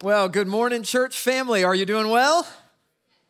Well, good morning, church family. Are you doing well?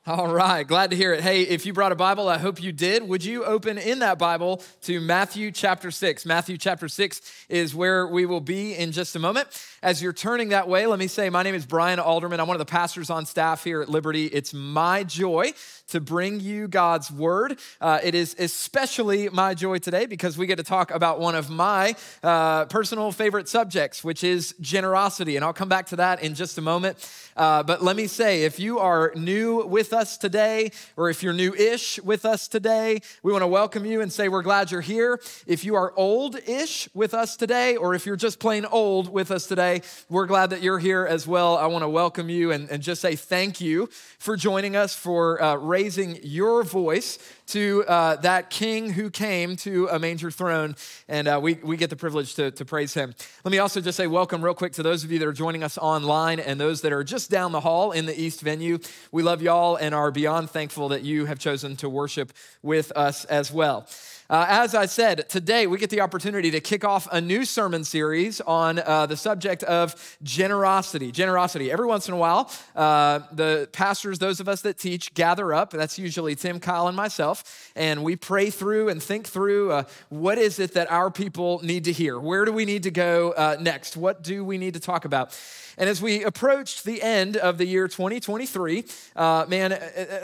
All right, glad to hear it. Hey, if you brought a Bible, I hope you did. Would you open in that Bible to Matthew chapter 6? Matthew chapter 6 is where we will be in just a moment. As you're turning that way, let me say my name is Brian Alderman. I'm one of the pastors on staff here at Liberty. It's my joy to bring you God's word. Uh, it is especially my joy today because we get to talk about one of my uh, personal favorite subjects, which is generosity. And I'll come back to that in just a moment. Uh, but let me say, if you are new with us today, or if you're new ish with us today, we want to welcome you and say we're glad you're here. If you are old ish with us today, or if you're just plain old with us today, we're glad that you're here as well. I want to welcome you and, and just say thank you for joining us for uh, raising your voice to uh, that king who came to a manger throne. And uh, we, we get the privilege to, to praise him. Let me also just say welcome, real quick, to those of you that are joining us online and those that are just down the hall in the East venue. We love y'all and are beyond thankful that you have chosen to worship with us as well. Uh, as I said, today we get the opportunity to kick off a new sermon series on uh, the subject of generosity. Generosity. Every once in a while, uh, the pastors, those of us that teach, gather up. That's usually Tim, Kyle, and myself, and we pray through and think through uh, what is it that our people need to hear? Where do we need to go uh, next? What do we need to talk about? And as we approached the end of the year 2023, uh, man,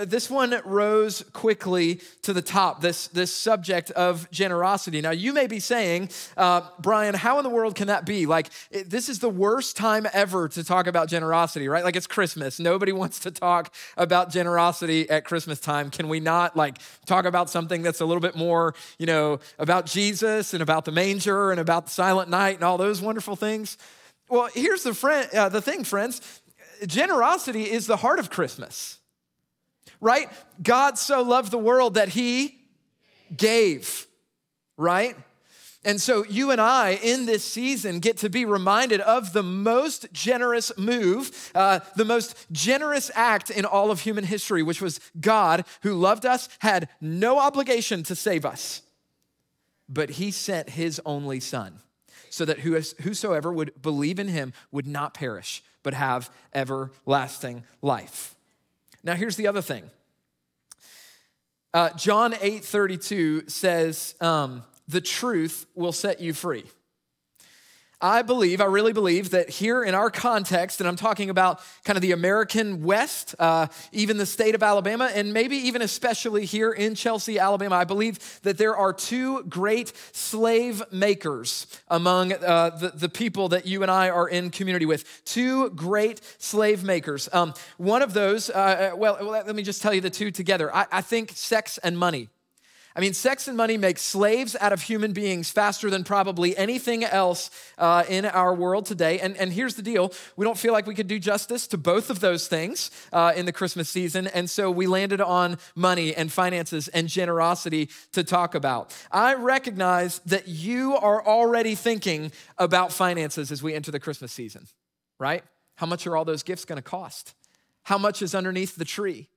this one rose quickly to the top, this, this subject of generosity. Now, you may be saying, uh, Brian, how in the world can that be? Like, it, this is the worst time ever to talk about generosity, right? Like, it's Christmas. Nobody wants to talk about generosity at Christmas time. Can we not, like, talk about something that's a little bit more, you know, about Jesus and about the manger and about the silent night and all those wonderful things? Well, here's the, friend, uh, the thing, friends generosity is the heart of Christmas, right? God so loved the world that he gave, right? And so you and I in this season get to be reminded of the most generous move, uh, the most generous act in all of human history, which was God who loved us, had no obligation to save us, but he sent his only son so that whosoever would believe in him would not perish, but have everlasting life. Now, here's the other thing. Uh, John 8 32 says, um, The truth will set you free. I believe, I really believe that here in our context, and I'm talking about kind of the American West, uh, even the state of Alabama, and maybe even especially here in Chelsea, Alabama, I believe that there are two great slave makers among uh, the, the people that you and I are in community with. Two great slave makers. Um, one of those, uh, uh well, let me just tell you the two together. I, I think sex and money. I mean, sex and money make slaves out of human beings faster than probably anything else uh, in our world today. And, and here's the deal we don't feel like we could do justice to both of those things uh, in the Christmas season. And so we landed on money and finances and generosity to talk about. I recognize that you are already thinking about finances as we enter the Christmas season, right? How much are all those gifts going to cost? How much is underneath the tree?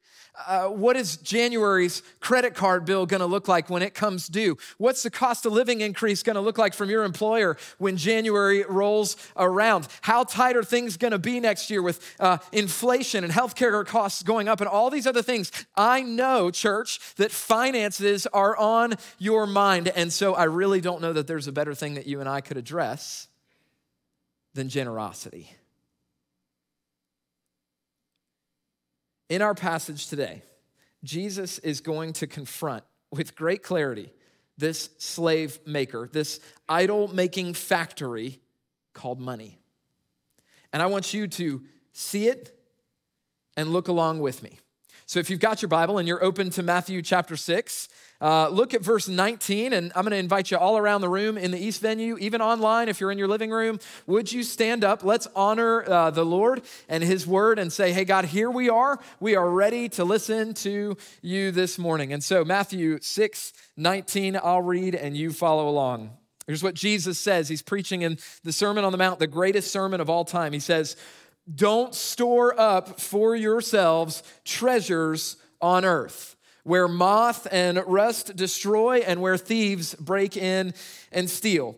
Uh, what is January's credit card bill going to look like when it comes due? What's the cost of living increase going to look like from your employer when January rolls around? How tight are things going to be next year with uh, inflation and healthcare costs going up and all these other things? I know, church, that finances are on your mind. And so I really don't know that there's a better thing that you and I could address than generosity. In our passage today, Jesus is going to confront with great clarity this slave maker, this idol making factory called money. And I want you to see it and look along with me. So if you've got your Bible and you're open to Matthew chapter 6, uh, look at verse 19, and I'm going to invite you all around the room in the East venue, even online if you're in your living room. Would you stand up? Let's honor uh, the Lord and His word and say, Hey, God, here we are. We are ready to listen to you this morning. And so, Matthew 6 19, I'll read and you follow along. Here's what Jesus says. He's preaching in the Sermon on the Mount, the greatest sermon of all time. He says, Don't store up for yourselves treasures on earth where moth and rust destroy and where thieves break in and steal.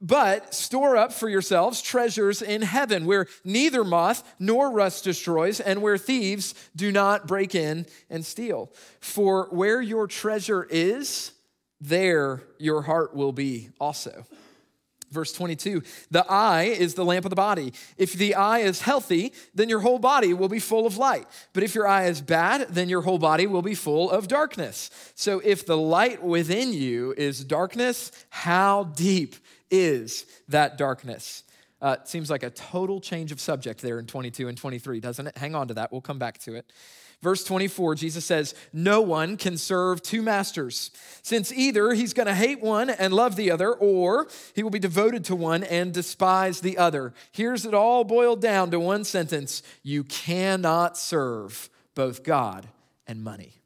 But store up for yourselves treasures in heaven, where neither moth nor rust destroys, and where thieves do not break in and steal. For where your treasure is, there your heart will be also. Verse 22 The eye is the lamp of the body. If the eye is healthy, then your whole body will be full of light. But if your eye is bad, then your whole body will be full of darkness. So if the light within you is darkness, how deep is that darkness? Uh, it seems like a total change of subject there in 22 and 23, doesn't it? Hang on to that. We'll come back to it. Verse 24, Jesus says, No one can serve two masters, since either he's going to hate one and love the other, or he will be devoted to one and despise the other. Here's it all boiled down to one sentence You cannot serve both God and money.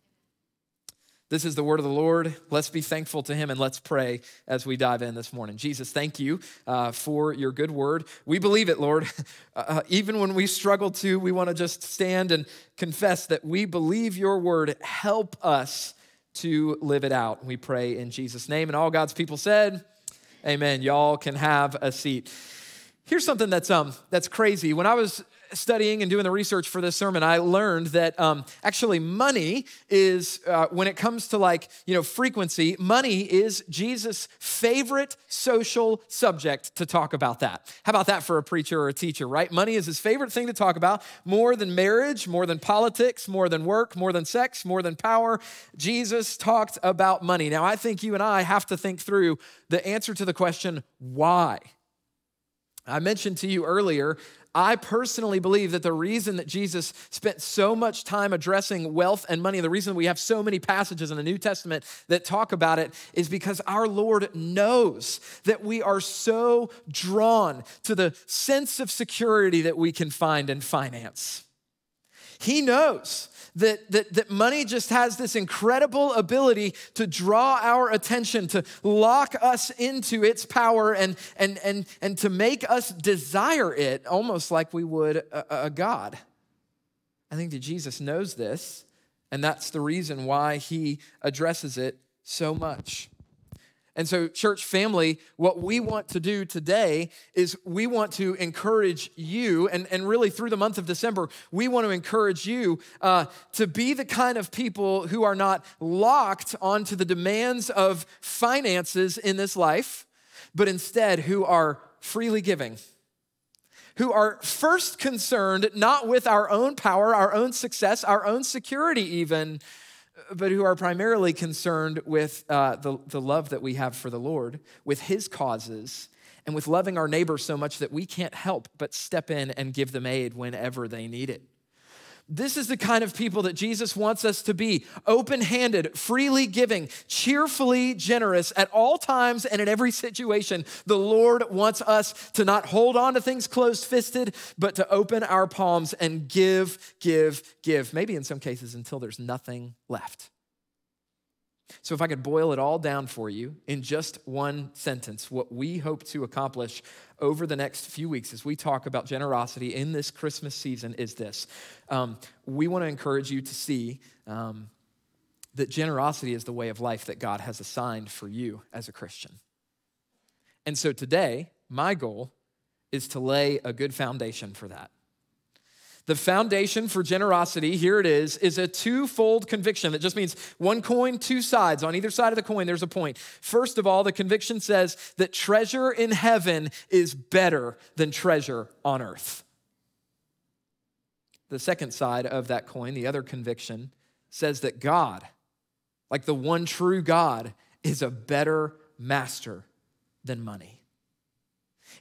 This is the word of the Lord. Let's be thankful to Him and let's pray as we dive in this morning. Jesus, thank you uh, for your good word. We believe it, Lord. Uh, uh, even when we struggle to, we want to just stand and confess that we believe your word. Help us to live it out. We pray in Jesus' name. And all God's people said, Amen. Y'all can have a seat. Here's something that's um that's crazy. When I was studying and doing the research for this sermon, I learned that um, actually money is, uh, when it comes to like, you know, frequency, money is Jesus' favorite social subject to talk about that. How about that for a preacher or a teacher, right? Money is his favorite thing to talk about more than marriage, more than politics, more than work, more than sex, more than power. Jesus talked about money. Now, I think you and I have to think through the answer to the question, why? I mentioned to you earlier I personally believe that the reason that Jesus spent so much time addressing wealth and money, the reason we have so many passages in the New Testament that talk about it, is because our Lord knows that we are so drawn to the sense of security that we can find in finance. He knows that, that, that money just has this incredible ability to draw our attention, to lock us into its power, and, and, and, and to make us desire it almost like we would a, a God. I think that Jesus knows this, and that's the reason why he addresses it so much. And so, church family, what we want to do today is we want to encourage you, and, and really through the month of December, we want to encourage you uh, to be the kind of people who are not locked onto the demands of finances in this life, but instead who are freely giving. Who are first concerned not with our own power, our own success, our own security, even, but who are primarily concerned with uh, the, the love that we have for the Lord, with His causes, and with loving our neighbor so much that we can't help but step in and give them aid whenever they need it. This is the kind of people that Jesus wants us to be open handed, freely giving, cheerfully generous at all times and in every situation. The Lord wants us to not hold on to things closed fisted, but to open our palms and give, give, give. Maybe in some cases until there's nothing left. So, if I could boil it all down for you in just one sentence, what we hope to accomplish over the next few weeks as we talk about generosity in this Christmas season is this. Um, we want to encourage you to see um, that generosity is the way of life that God has assigned for you as a Christian. And so today, my goal is to lay a good foundation for that. The foundation for generosity, here it is, is a twofold conviction that just means one coin, two sides. On either side of the coin, there's a point. First of all, the conviction says that treasure in heaven is better than treasure on earth. The second side of that coin, the other conviction, says that God, like the one true God, is a better master than money.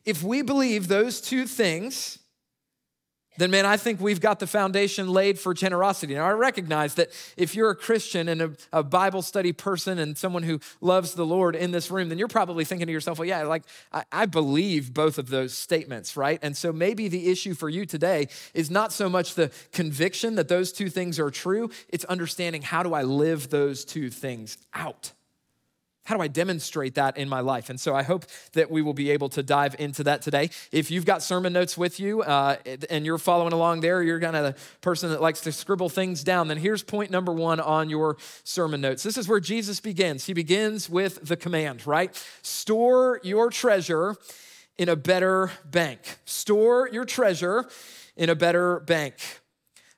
If we believe those two things, then man, I think we've got the foundation laid for generosity. Now, I recognize that if you're a Christian and a, a, Bible study person and someone who loves the Lord in this room, then you're probably thinking to yourself, well, yeah, like I, I believe both of those statements, right? And so maybe the issue for you today is not so much the conviction that those two things are true, it's understanding how do I live those two things out. How do I demonstrate that in my life? And so I hope that we will be able to dive into that today. If you've got sermon notes with you uh, and you're following along there, you're kind of the person that likes to scribble things down, then here's point number one on your sermon notes. This is where Jesus begins. He begins with the command, right? Store your treasure in a better bank. Store your treasure in a better bank.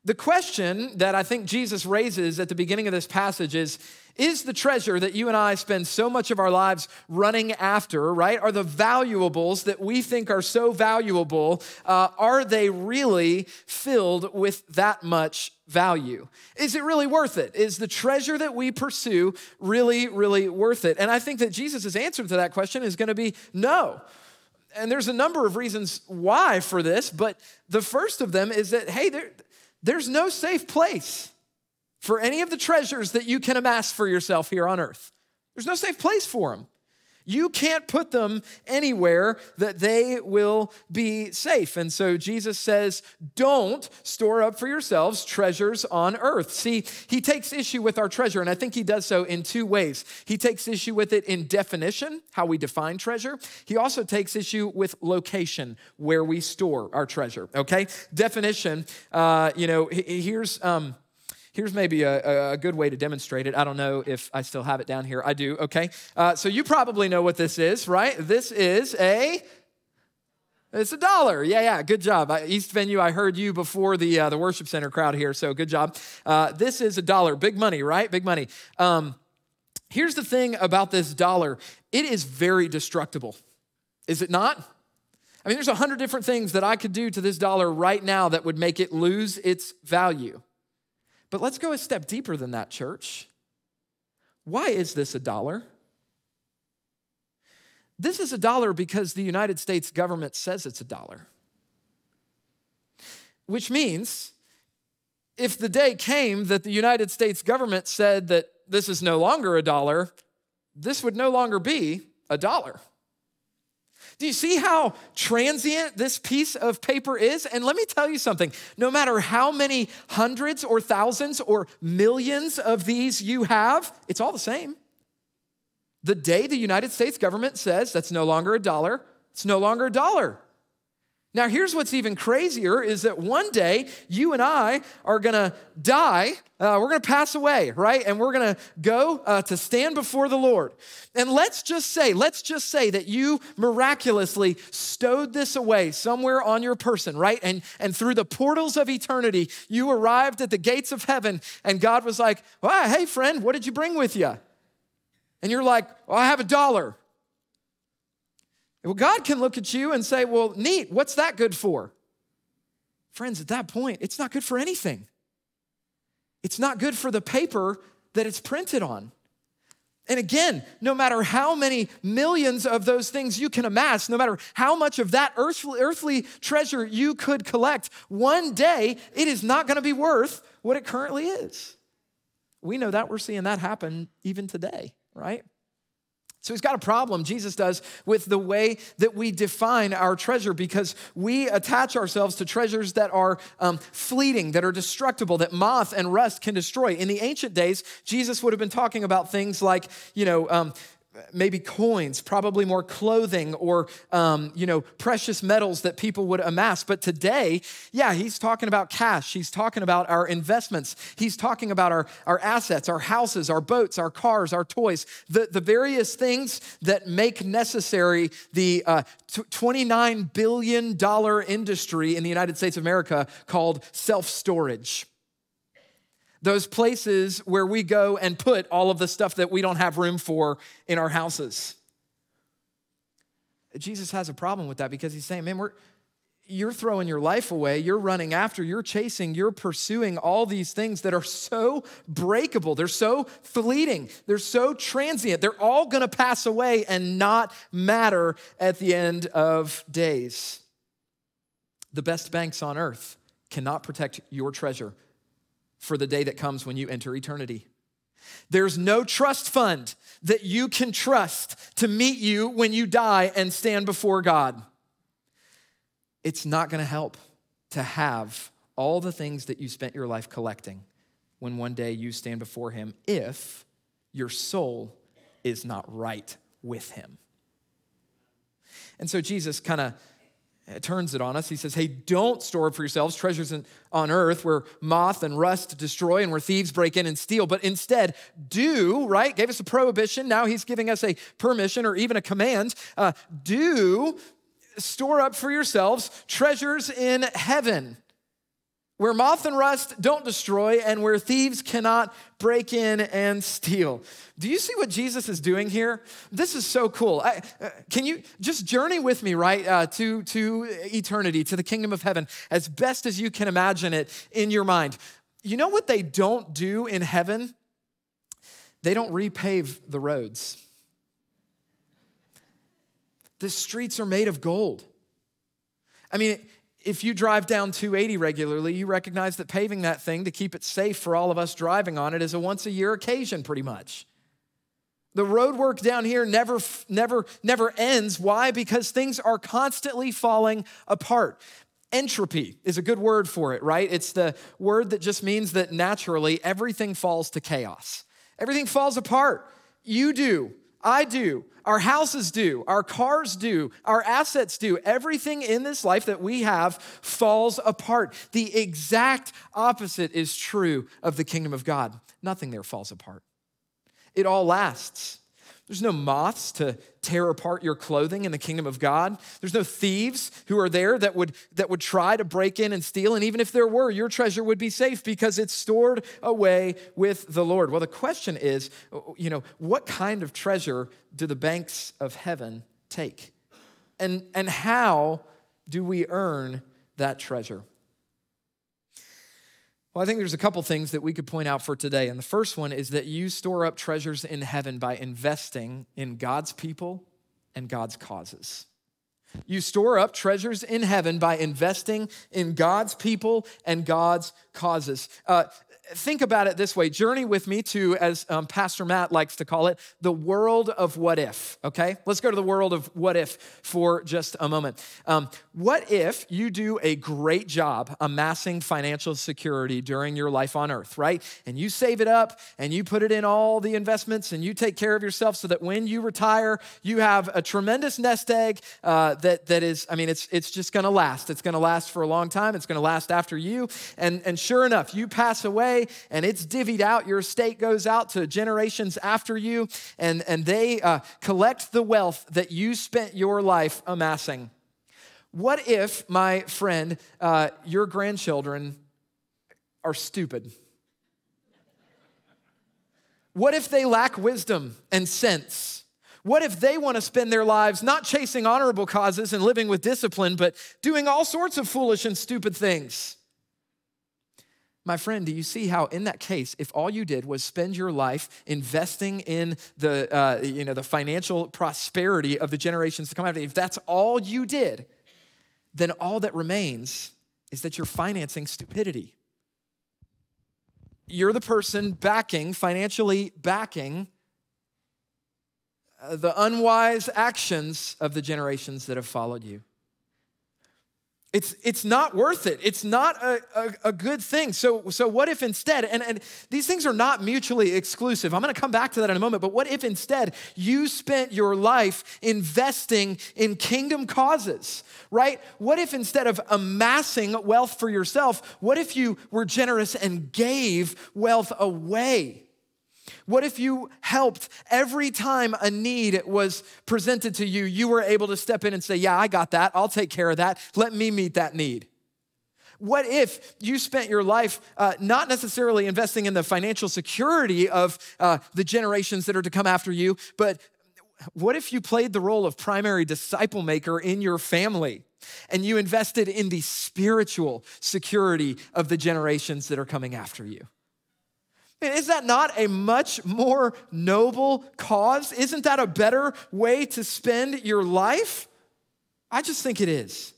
The question that I think Jesus raises at the beginning of this passage is Is the treasure that you and I spend so much of our lives running after, right? Are the valuables that we think are so valuable, uh, are they really filled with that much value? Is it really worth it? Is the treasure that we pursue really, really worth it? And I think that Jesus' answer to that question is going to be no. And there's a number of reasons why for this, but the first of them is that, hey, there, there's no safe place for any of the treasures that you can amass for yourself here on earth. There's no safe place for them. You can't put them anywhere that they will be safe. And so Jesus says, don't store up for yourselves treasures on earth. See, he takes issue with our treasure, and I think he does so in two ways. He takes issue with it in definition, how we define treasure. He also takes issue with location, where we store our treasure, okay? Definition, uh, you know, here's. Um, Here's maybe a, a, good way to demonstrate it. I don't know if I still have it down here. I do, okay. Uh, so you probably know what this is, right? This is a it's a dollar. Yeah, yeah. Good job. East Venue, I heard you before the uh, the worship center crowd here, so good job. Uh, this is a dollar. Big money, right? Big money. Um, here's the thing about this dollar it is very destructible, is it not? I mean, there's a hundred different things that I could do to this dollar right now that would make it lose its value. But let's go a step deeper than that, church. Why is this a dollar? This is a dollar because the United States government says it's a dollar. Which means if the day came that the United States government said that this is no longer a dollar, this would no longer be a dollar. Do you see how transient this piece of paper is? And let me tell you something no matter how many hundreds or thousands or millions of these you have, it's all the same. The day the United States government says that's no longer a dollar, it's no longer a dollar. Now, here's what's even crazier is that one day you and I are gonna die. Uh, we're gonna pass away, right? And we're gonna go uh, to stand before the Lord. And let's just say, let's just say that you miraculously stowed this away somewhere on your person, right? And, and through the portals of eternity, you arrived at the gates of heaven, and God was like, well, hey, friend, what did you bring with you? And you're like, well, I have a dollar. Well, God can look at you and say, Well, neat, what's that good for? Friends, at that point, it's not good for anything. It's not good for the paper that it's printed on. And again, no matter how many millions of those things you can amass, no matter how much of that earthly, treasure you could collect, one day it is not going to be worth what it currently is. We know that. We're seeing that happen even today, right? So he's got a problem, Jesus does, with the way that we define our treasure because we attach ourselves to treasures that are um, fleeting, that are destructible, that moth and rust can destroy. In the ancient days, Jesus would have been talking about things like, you know, um, maybe coins, probably more clothing or, um, you know, precious metals that people would amass. But today, yeah, he's talking about cash. He's talking about our investments. He's talking about our, our assets, our houses, our boats, our cars, our toys, the, the various things that make necessary the uh, $29 billion industry in the United States of America called self storage those places where we go and put all of the stuff that we don't have room for in our houses. Jesus has a problem with that because he's saying, man, we're, you're throwing your life away, you're running after, you're chasing, you're pursuing all these things that are so breakable, they're so fleeting, they're so transient, they're all gonna pass away and not matter at the end of days. The best banks on earth cannot protect your treasure for the day that comes when you enter eternity. There's no trust fund that you can trust to meet you when you die and stand before God. It's not gonna help to have all the things that you spent your life collecting when one day you stand before Him if your soul is not right with him. And so Jesus kind of turns it on us. He says, Hey, don't store up for yourselves treasures in, on earth where moth and rust destroy and where thieves break in and steal, but instead do, right? Gave us a prohibition. Now he's giving us a permission or even a command. Uh, do store up for yourselves treasures in heaven where moth and rust don't destroy and where thieves cannot break in and steal. Do you see what Jesus is doing here? This is so cool. I, uh, can you just journey with me, right, uh, to, to eternity, to the kingdom of heaven, as best as you can imagine it in your mind? You know what they don't do in heaven? They don't repave the roads. The streets are made of gold. I mean, if you drive down 280 regularly, you recognize that paving that thing to keep it safe for all of us driving on it is a once a year occasion, pretty much. The road work down here never, never, never ends. Why? Because things are constantly falling apart. Entropy is a good word for it, right? It's the word that just means that naturally everything falls to chaos. Everything falls apart. You do, I do, our houses do, our cars do, our assets do. Everything in this life that we have falls apart. The exact opposite is true of the kingdom of God. Nothing there falls apart, it all lasts. There's no moths to tear apart your clothing in the kingdom of God. There's no thieves who are there that would, that would try to break in and steal. And even if there were, your treasure would be safe because it's stored away with the Lord. Well, the question is, you know, what kind of treasure do the banks of heaven take? And, and how do we earn that treasure? Well, I think there's a couple things that we could point out for today. And the first one is that you store up treasures in heaven by investing in God's people and God's causes. You store up treasures in heaven by investing in God's people and God's causes. Uh, think about it this way journey with me to, as um, Pastor Matt likes to call it, the world of what if, okay? Let's go to the world of what if for just a moment. Um, what if you do a great job amassing financial security during your life on earth, right? And you save it up and you put it in all the investments and you take care of yourself so that when you retire, you have a tremendous nest egg uh, that, that is, I mean, it's, it's just gonna last. It's gonna last for a long time. It's gonna last after you. And, and sure enough, you pass away and it's divvied out. Your estate goes out to generations after you, and, and they uh, collect the wealth that you spent your life amassing. What if, my friend, uh, your grandchildren are stupid? What if they lack wisdom and sense? What if they want to spend their lives not chasing honorable causes and living with discipline, but doing all sorts of foolish and stupid things? My friend, do you see how, in that case, if all you did was spend your life investing in the, uh, you know, the financial prosperity of the generations to come after you, if that's all you did, then all that remains is that you're financing stupidity. You're the person backing, financially backing, uh, the unwise actions of the generations that have followed you. It's, it's not worth it. It's not a, a, a, good thing. So, so what if instead, and, and these things are not mutually exclusive. I'm gonna come back to that in a moment, but what if instead you spent your life investing in kingdom causes, right? What if instead of amassing wealth for yourself, what if you were generous and gave wealth away? What if you helped every time a need was presented to you, you were able to step in and say, Yeah, I got that. I'll take care of that. Let me meet that need. What if you spent your life uh, not necessarily investing in the financial security of uh, the generations that are to come after you, but what if you played the role of primary disciple maker in your family and you invested in the spiritual security of the generations that are coming after you? Is that not a much more noble cause? Isn't that a better way to spend your life? I just think it is.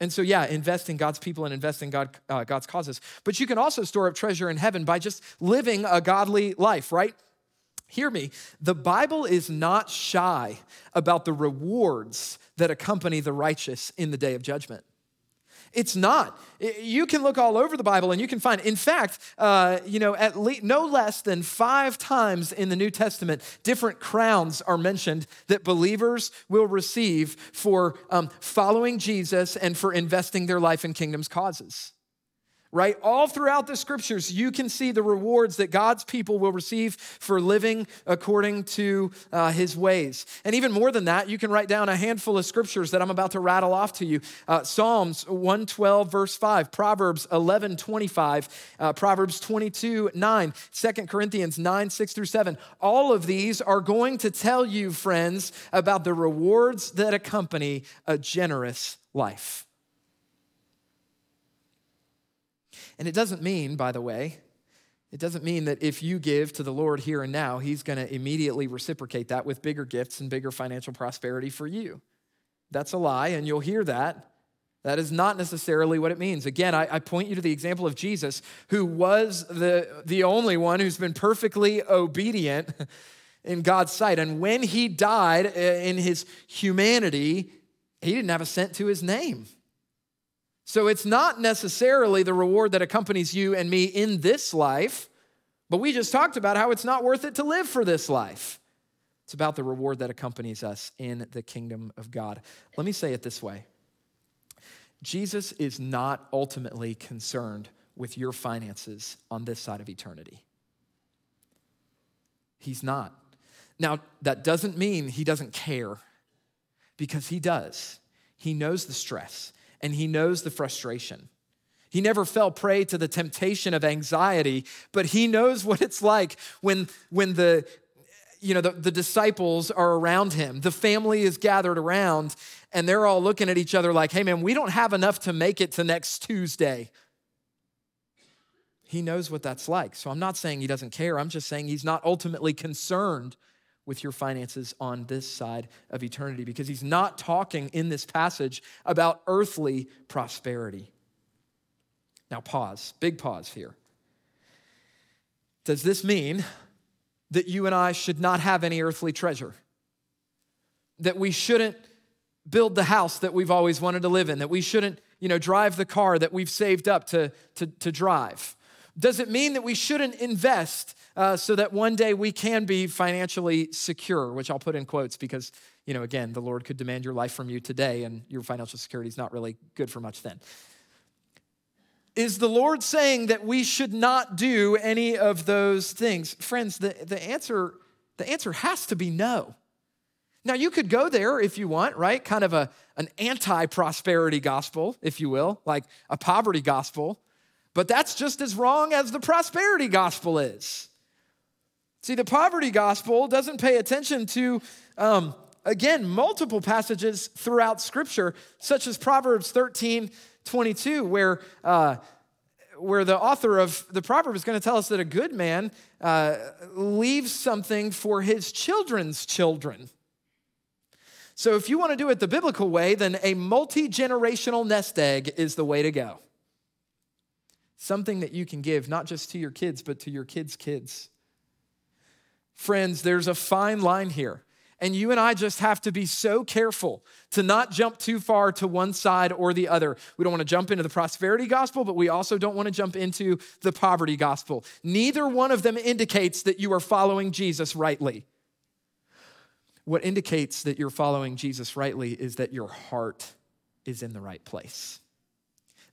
And so, yeah, invest in God's people and invest in God, uh, God's causes. But you can also store up treasure in heaven by just living a godly life, right? Hear me. The Bible is not shy about the rewards that accompany the righteous in the day of judgment. It's not. You can look all over the Bible and you can find, in fact, uh, you know, at least no less than five times in the New Testament, different crowns are mentioned that believers will receive for um, following Jesus and for investing their life in kingdom's causes right? All throughout the scriptures, you can see the rewards that God's people will receive for living according to uh, his ways. And even more than that, you can write down a handful of scriptures that I'm about to rattle off to you uh, Psalms 112, verse 5, Proverbs 11, 25, uh, Proverbs 22, 9, 2 Corinthians 9, 6 through 7. All of these are going to tell you, friends, about the rewards that accompany a generous life. And it doesn't mean, by the way, it doesn't mean that if you give to the Lord here and now, He's going to immediately reciprocate that with bigger gifts and bigger financial prosperity for you. That's a lie, and you'll hear that. That is not necessarily what it means. Again, I, I, point you to the example of Jesus, who was the, the only one who's been perfectly obedient in God's sight. And when he died uh, in his humanity, he didn't have a cent to his name. So it's not necessarily the reward that accompanies you and me in this life, but we just talked about how it's not worth it to live for this life. It's about the reward that accompanies us in the kingdom of God. Let me say it this way Jesus is not ultimately concerned with your finances on this side of eternity. He's not. Now, that doesn't mean he doesn't care, because he does. He knows the stress, and he knows the frustration. He never fell prey to the temptation of anxiety, but he knows what it's like when, when the, you know, the, the disciples are around him. The family is gathered around, and they're all looking at each other like, hey, man, we don't have enough to make it to next Tuesday. He knows what that's like. So I'm not saying he doesn't care. I'm just saying he's not ultimately concerned with your finances on this side of eternity because he's not talking in this passage about earthly prosperity. Now, pause, big pause here. Does this mean that you and I should not have any earthly treasure? That we shouldn't build the house that we've always wanted to live in? That we shouldn't, you know, drive the car that we've saved up to, to, to drive? Does it mean that we shouldn't invest uh, so that one day we can be financially secure, which I'll put in quotes because, you know, again, the Lord could demand your life from you today and your financial security is not really good for much then. Is the Lord saying that we should not do any of those things? Friends, the, the, answer, the answer has to be no. Now, you could go there if you want, right? Kind of a, an anti prosperity gospel, if you will, like a poverty gospel. But that's just as wrong as the prosperity gospel is. See, the poverty gospel doesn't pay attention to, um, again, multiple passages throughout Scripture, such as Proverbs 13 22, where, uh, where the author of the proverb is going to tell us that a good man uh, leaves something for his children's children. So, if you want to do it the biblical way, then a multi generational nest egg is the way to go. Something that you can give not just to your kids, but to your kids' kids. Friends, there's a fine line here. And you and I just have to be so careful to not jump too far to one side or the other. We don't want to jump into the prosperity gospel, but we also don't want to jump into the poverty gospel. Neither one of them indicates that you are following Jesus rightly. What indicates that you're following Jesus rightly is that your heart is in the right place.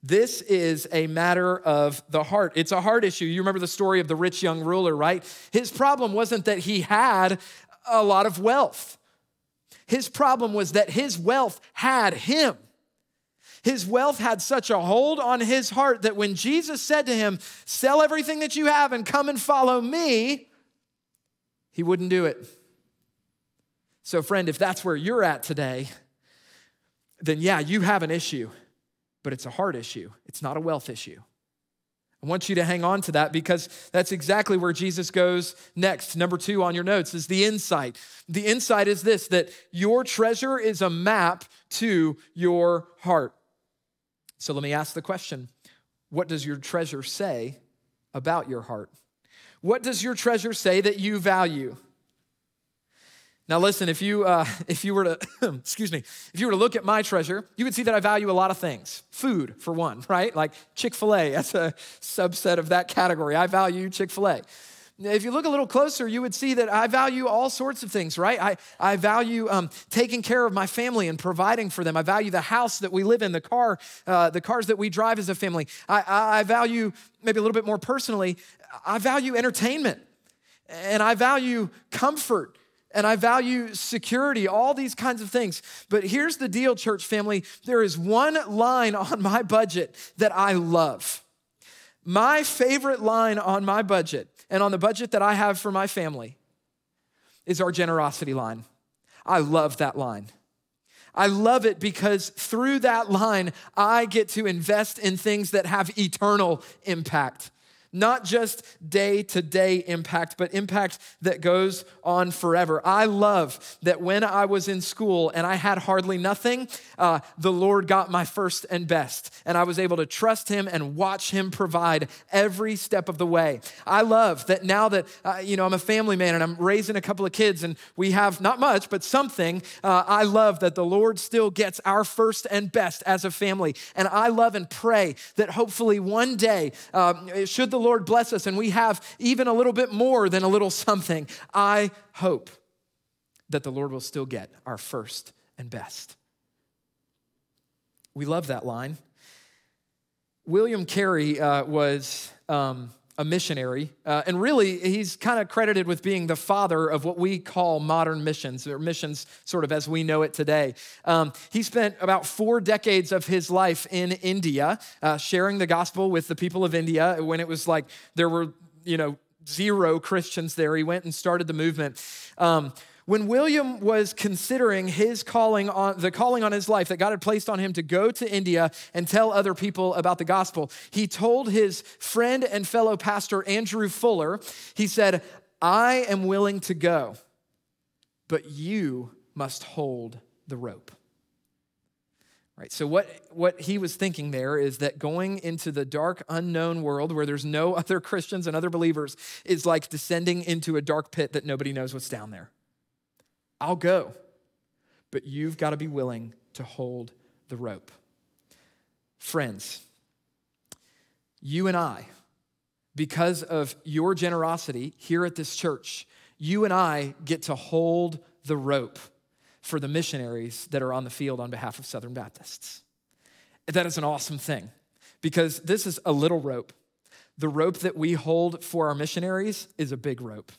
This is a matter of the heart. It's a heart issue. You remember the story of the rich young ruler, right? His problem wasn't that he had a lot of wealth, his problem was that his wealth had him. His wealth had such a hold on his heart that when Jesus said to him, Sell everything that you have and come and follow me, he wouldn't do it. So, friend, if that's where you're at today, then yeah, you have an issue but it's a heart issue, it's not a wealth issue. I want you to hang on to that because that's exactly where Jesus goes next. Number two on your notes is the insight. The insight is this that your treasure is a map to your heart. So let me ask the question what does your treasure say about your heart? What does your treasure say that you value? Now, listen, if you, uh, if you were to, excuse me, if you were to look at my treasure, you would see that I value a lot of things. Food, for one, right? Like Chick fil A, that's a subset of that category. I value Chick fil A. If you look a little closer, you would see that I value all sorts of things, right? I, I value um, taking care of my family and providing for them. I value the house that we live in, the car, uh, the cars that we drive as a family. I, I value, maybe a little bit more personally, I value entertainment and I value comfort and I value security, all these kinds of things. But here's the deal, church family there is one line on my budget that I love. My favorite line on my budget and on the budget that I have for my family is our generosity line. I love that line. I love it because through that line, I get to invest in things that have eternal impact not just day to day impact, but impact that goes on forever. I love that when I was in school and I had hardly nothing, uh, the Lord got my first and best, and I was able to trust Him and watch Him provide every step of the way. I love that now that uh, you know I'm a family man and I'm raising a couple of kids, and we have not much but something. Uh, I love that the Lord still gets our first and best as a family, and I love and pray that hopefully one day, um, should the Lord bless us and we have even a little bit more than a little something, I hope that the Lord will still get our first and best. We love that line. William Carey uh, was um, a missionary. Uh, and really, he's kind of credited with being the father of what we call modern missions, or missions sort of as we know it today. Um, he spent about four decades of his life in India, uh, sharing the gospel with the people of India when it was like there were, you know, zero Christians there. He went and started the movement. Um, when William was considering his calling on the calling on his life that God had placed on him to go to India and tell other people about the gospel, he told his friend and fellow pastor Andrew Fuller, he said, "I am willing to go, but you must hold the rope." Right. So what what he was thinking there is that going into the dark unknown world where there's no other Christians and other believers is like descending into a dark pit that nobody knows what's down there. I'll go. But you've got to be willing to hold the rope. Friends, you and I, because of your generosity here at this church, you and I get to hold the rope for the missionaries that are on the field on behalf of Southern Baptists. That is an awesome thing because this is a little rope. The rope that we hold for our missionaries is a big rope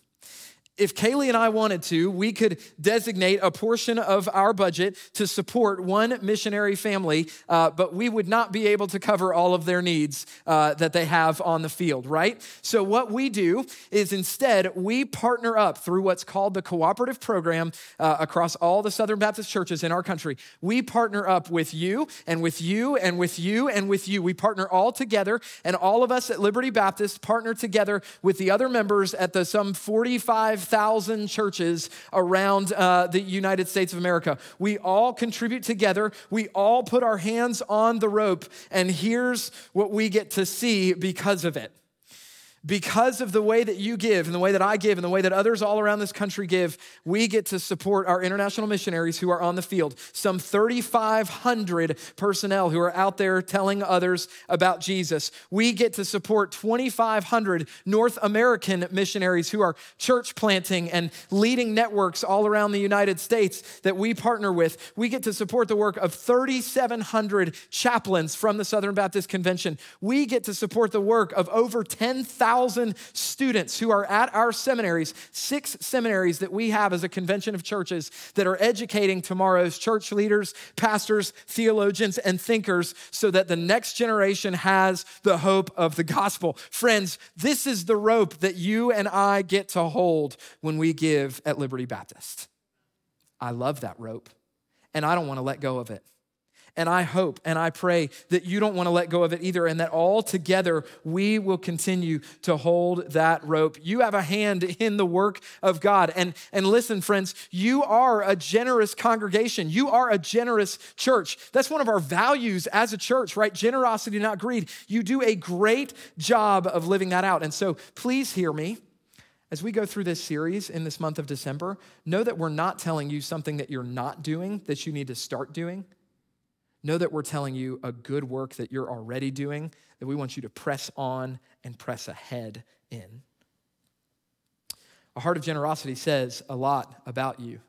if Kaylee and I wanted to, we could designate a portion of our budget to support one missionary family, uh, but we would not be able to cover all of their needs uh, that they have on the field, right? So, what we do is instead we partner up through what's called the cooperative program uh, across all the Southern Baptist churches in our country. We partner up with you and with you and with you and with you. We partner all together, and all of us at Liberty Baptist partner together with the other members at the some 45 5,000 churches around uh, the United States of America. We all contribute together, we all put our hands on the rope, and here's what we get to see because of it because of the way that you give and the way that I give and the way that others all around this country give, we get to support our international missionaries who are on the field. Some 3,500 personnel who are out there telling others about Jesus. We get to support 2,500 North American missionaries who are church planting and leading networks all around the United States that we partner with. We get to support the work of 3,700 chaplains from the Southern Baptist Convention. We get to support the work of over 10,000 1,000 students who are at our seminaries, six seminaries that we have as a convention of churches that are educating tomorrow's church leaders, pastors, theologians, and thinkers so that the next generation has the hope of the gospel. Friends, this is the rope that you and I get to hold when we give at Liberty Baptist. I love that rope, and I don't want to let go of it. And I hope and I pray that you don't want to let go of it either, and that all together we will continue to hold that rope. You have a hand in the work of God. And, and listen, friends, you are a generous congregation. You are a generous church. That's one of our values as a church, right? Generosity, not greed. You do a great job of living that out. And so please hear me as we go through this series in this month of December, know that we're not telling you something that you're not doing that you need to start doing. Know that we're telling you a good work that you're already doing, that we want you to press on and press ahead in. A heart of generosity says a lot about you.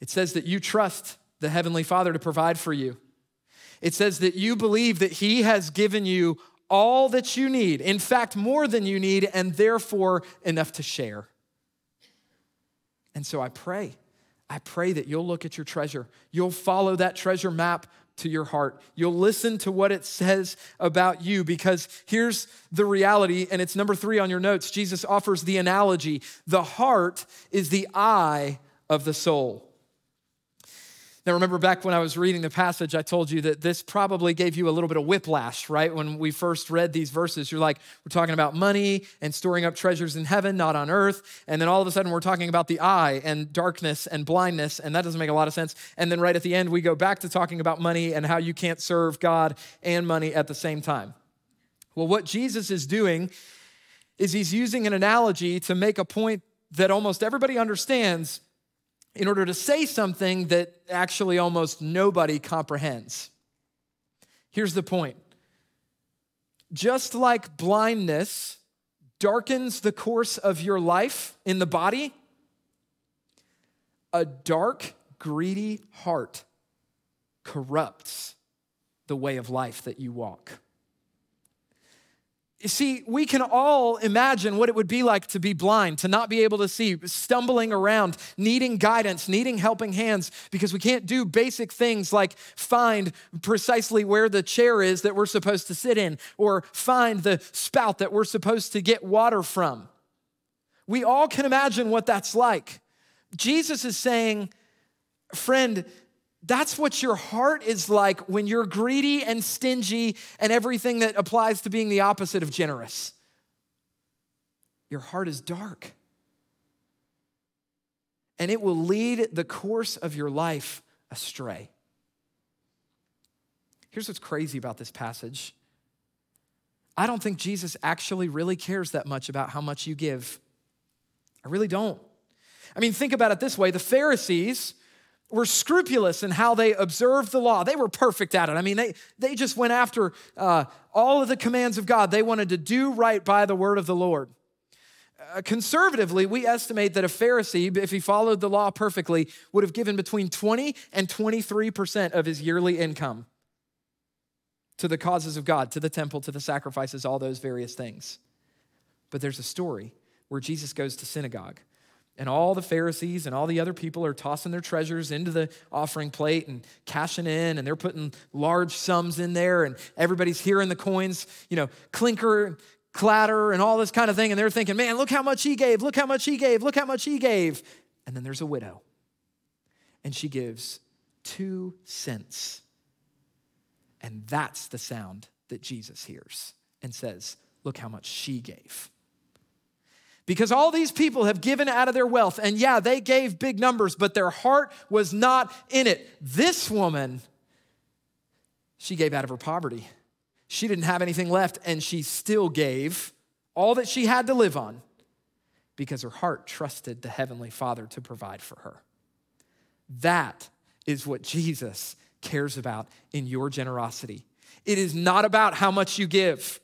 It says that you trust the Heavenly Father to provide for you. It says that you believe that He has given you all that you need, in fact, more than you need, and therefore enough to share. And so I pray, I pray that you'll look at your treasure, you'll follow that treasure map to your heart. You'll listen to what it says about you because here's the reality, and it's number three on your notes. Jesus offers the analogy the heart is the eye of the soul. Now, remember back when I was reading the passage, I told you that this probably gave you a little bit of whiplash, right? When we first read these verses, you're like, we're talking about money and storing up treasures in heaven, not on earth. And then all of a sudden, we're talking about the eye and darkness and blindness, and that doesn't make a lot of sense. And then right at the end, we go back to talking about money and how you can't serve God and money at the same time. Well, what Jesus is doing is he's using an analogy to make a point that almost everybody understands in order to say something that actually almost nobody comprehends. Here's the point just like blindness darkens the course of your life in the body, a dark, greedy heart corrupts the way of life that you walk. You see, we can all imagine what it would be like to be blind, to not be able to see, stumbling around, needing guidance, needing helping hands, because we can't do basic things like find precisely where the chair is that we're supposed to sit in, or find the spout that we're supposed to get water from. We all can imagine what that's like. Jesus is saying, friend, that's what your heart is like when you're greedy and stingy and everything that applies to being the opposite of generous. Your heart is dark. And it will lead the course of your life astray. Here's what's crazy about this passage I don't think Jesus actually really cares that much about how much you give. I really don't. I mean, think about it this way the Pharisees were scrupulous in how they observed the law. They were perfect at it. I mean, they, they just went after uh, all of the commands of God. They wanted to do right by the word of the Lord. Uh, conservatively, we estimate that a Pharisee, if he followed the law perfectly, would have given between 20 and 23% of his yearly income to the causes of God, to the temple, to the sacrifices, all those various things. But there's a story where Jesus goes to synagogue and all the Pharisees and all the other people are tossing their treasures into the offering plate and cashing in, and they're putting large sums in there, and everybody's hearing the coins, you know, clinker, clatter, and all this kind of thing. And they're thinking, man, look how much he gave, look how much he gave, look how much he gave. And then there's a widow, and she gives two cents. And that's the sound that Jesus hears and says, look how much she gave. Because all these people have given out of their wealth, and yeah, they gave big numbers, but their heart was not in it. This woman, she gave out of her poverty. She didn't have anything left, and she still gave all that she had to live on because her heart trusted the Heavenly Father to provide for her. That is what Jesus cares about in your generosity. It is not about how much you give.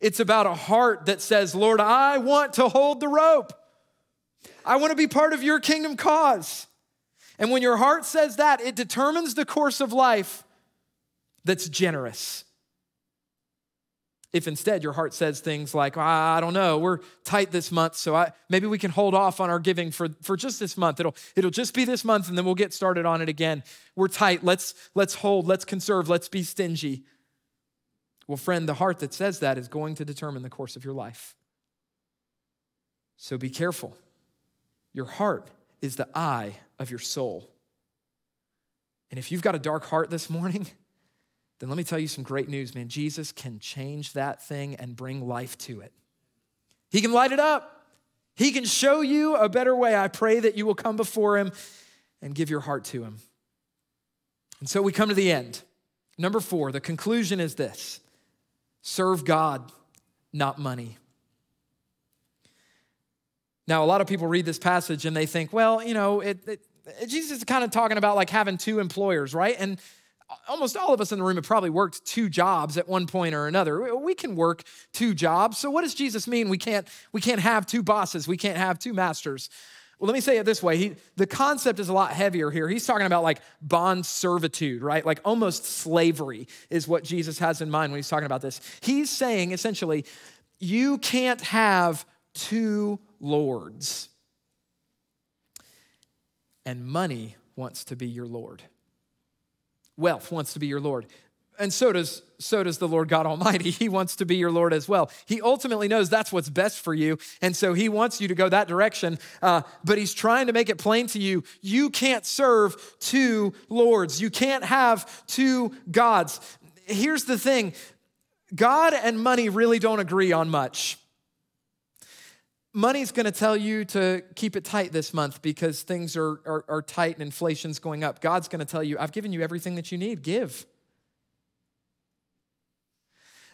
It's about a heart that says, Lord, I want to hold the rope. I want to be part of your kingdom cause. And when your heart says that, it determines the course of life that's generous. If instead your heart says things like, I don't know, we're tight this month, so I, maybe we can hold off on our giving for, for just this month. It'll, it'll just be this month and then we'll get started on it again. We're tight. Let's, let's hold, let's conserve, let's be stingy. Well, friend, the heart that says that is going to determine the course of your life. So be careful. Your heart is the eye of your soul. And if you've got a dark heart this morning, then let me tell you some great news, man. Jesus can change that thing and bring life to it. He can light it up. He can show you a better way. I pray that you will come before him and give your heart to him. And so we come to the end. Number four, the conclusion is this Serve God, not money. Now, a lot of people read this passage and they think, well, you know, it, it, Jesus is kind of talking about like having two employers, right? And almost all of us in the room have probably worked two jobs at one point or another. We can work two jobs. So what does Jesus mean? We can't we can't have two bosses. We can't have two masters. Well, let me say it this way. He, the concept is a lot heavier here. He's talking about like bond servitude, right? Like almost slavery is what Jesus has in mind when he's talking about this. He's saying essentially, you can't have two lords. And money wants to be your Lord. Wealth wants to be your Lord. And so does, so does the Lord God Almighty. He wants to be your Lord as well. He ultimately knows that's what's best for you. And so he wants you to go that direction. Uh, but he's trying to make it plain to you you can't serve two lords, you can't have two gods. Here's the thing God and money really don't agree on much. Money's going to tell you to keep it tight this month because things are, are, are tight and inflation's going up. God's going to tell you, I've given you everything that you need, give.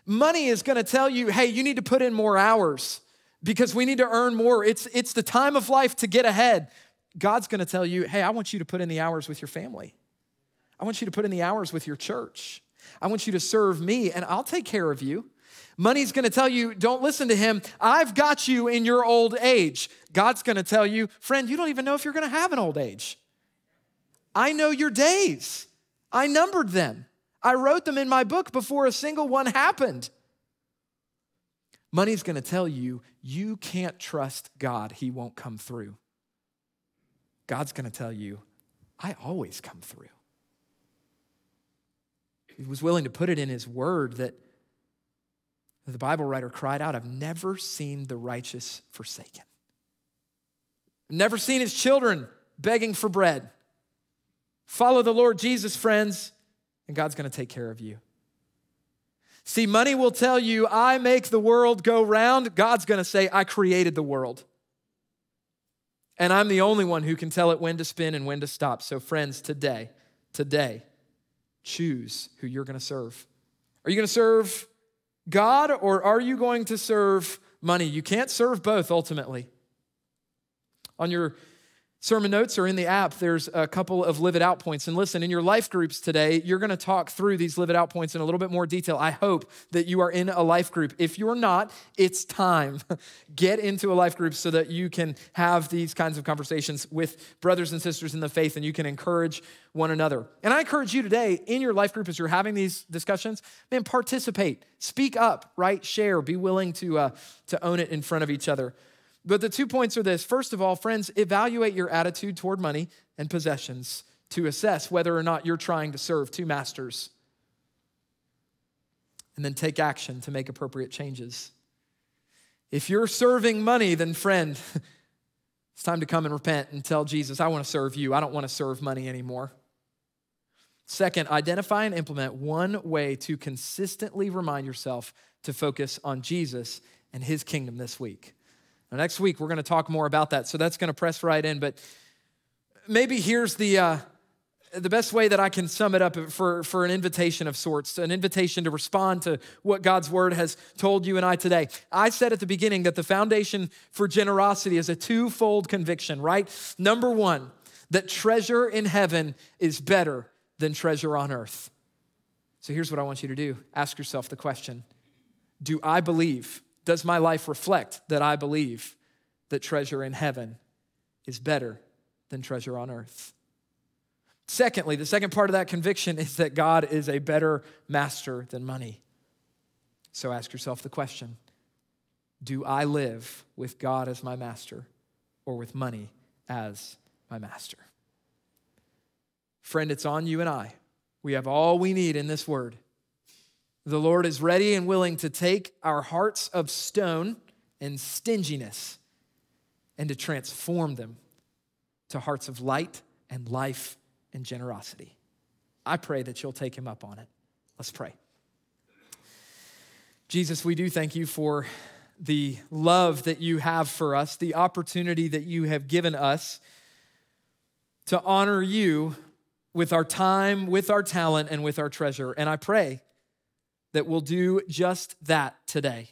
Money is going to tell you, hey, you need to put in more hours because we need to earn more. It's, it's the time of life to get ahead. God's going to tell you, hey, I want you to put in the hours with your family. I want you to put in the hours with your church. I want you to serve me, and I'll take care of you. Money's gonna tell you, don't listen to him. I've got you in your old age. God's gonna tell you, friend, you don't even know if you're gonna have an old age. I know your days, I numbered them. I wrote them in my book before a single one happened. Money's gonna tell you, you can't trust God, He won't come through. God's gonna tell you, I always come through. He was willing to put it in His word that the Bible writer cried out, I've never seen the righteous forsaken. Never seen his children begging for bread. Follow the Lord Jesus, friends, and God's going to take care of you. See, money will tell you, I make the world go round. God's going to say, I created the world. And I'm the only one who can tell it when to spin and when to stop. So, friends, today, today, choose who you're going to serve. Are you going to serve God or are you going to serve money? You can't serve both ultimately. On your sermon notes or in the app, there's a couple of live it out points. And listen, in your life groups today, you're going to talk through these live it out points in a little bit more detail. I hope that you are in a life group. If you're not, it's time. Get into a life group so that you can have these kinds of conversations with brothers and sisters in the faith and you can encourage one another. And I encourage you today in your life group as you're having these discussions, man, participate, speak up, right? Share, be willing to, uh, to own it in front of each other. But the two points are this first of all, friends, evaluate your attitude toward money and possessions to assess whether or not you're trying to serve two masters. And then take action to make appropriate changes. If you're serving money, then friend, it's time to come and repent and tell Jesus, I want to serve you. I don't want to serve money anymore. Second, identify and implement one way to consistently remind yourself to focus on Jesus and his kingdom this week. Now, next week, we're going to talk more about that. So that's going to press right in. But maybe here's the, uh, the best way that I can sum it up for, for an invitation of sorts, an invitation to respond to what God's word has told you and I today. I said at the beginning that the foundation for generosity is a twofold conviction, right? Number one, that treasure in heaven is better than treasure on earth. So here's what I want you to do ask yourself the question Do I believe does my life reflect that I believe that treasure in heaven is better than treasure on earth? Secondly, the second part of that conviction is that God is a better master than money. So ask yourself the question Do I live with God as my master or with money as my master? Friend, it's on you and I. We have all we need in this word. The Lord is ready and willing to take our hearts of stone and stinginess and to transform them to hearts of light and life and generosity. I pray that you'll take him up on it. Let's pray. Jesus, we do thank you for the love that you have for us, the opportunity that you have given us to honor you with our time, with our talent, and with our treasure. And I pray that will do just that today.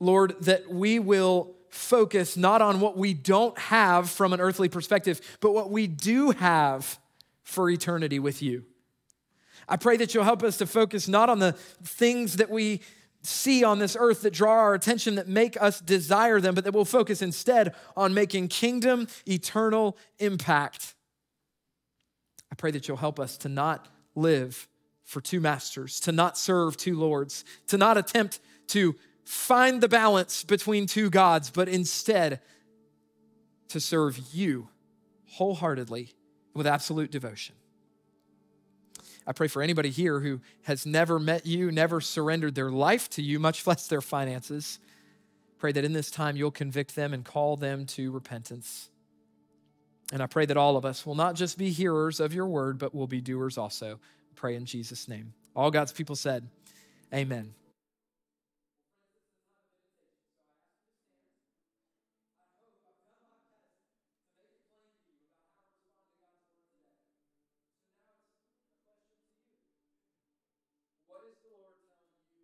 Lord, that we will focus not on what we don't have from an earthly perspective, but what we do have for eternity with you. I pray that you'll help us to focus not on the things that we see on this earth that draw our attention, that make us desire them, but that we'll focus instead on making kingdom eternal impact. I pray that you'll help us to not live for two masters, to not serve two lords, to not attempt to find the balance between two gods, but instead to serve you wholeheartedly with absolute devotion. I pray for anybody here who has never met you, never surrendered their life to you, much less their finances. Pray that in this time you'll convict them and call them to repentance. And I pray that all of us will not just be hearers of your word, but will be doers also. Pray in Jesus' name. All God's people said, Amen.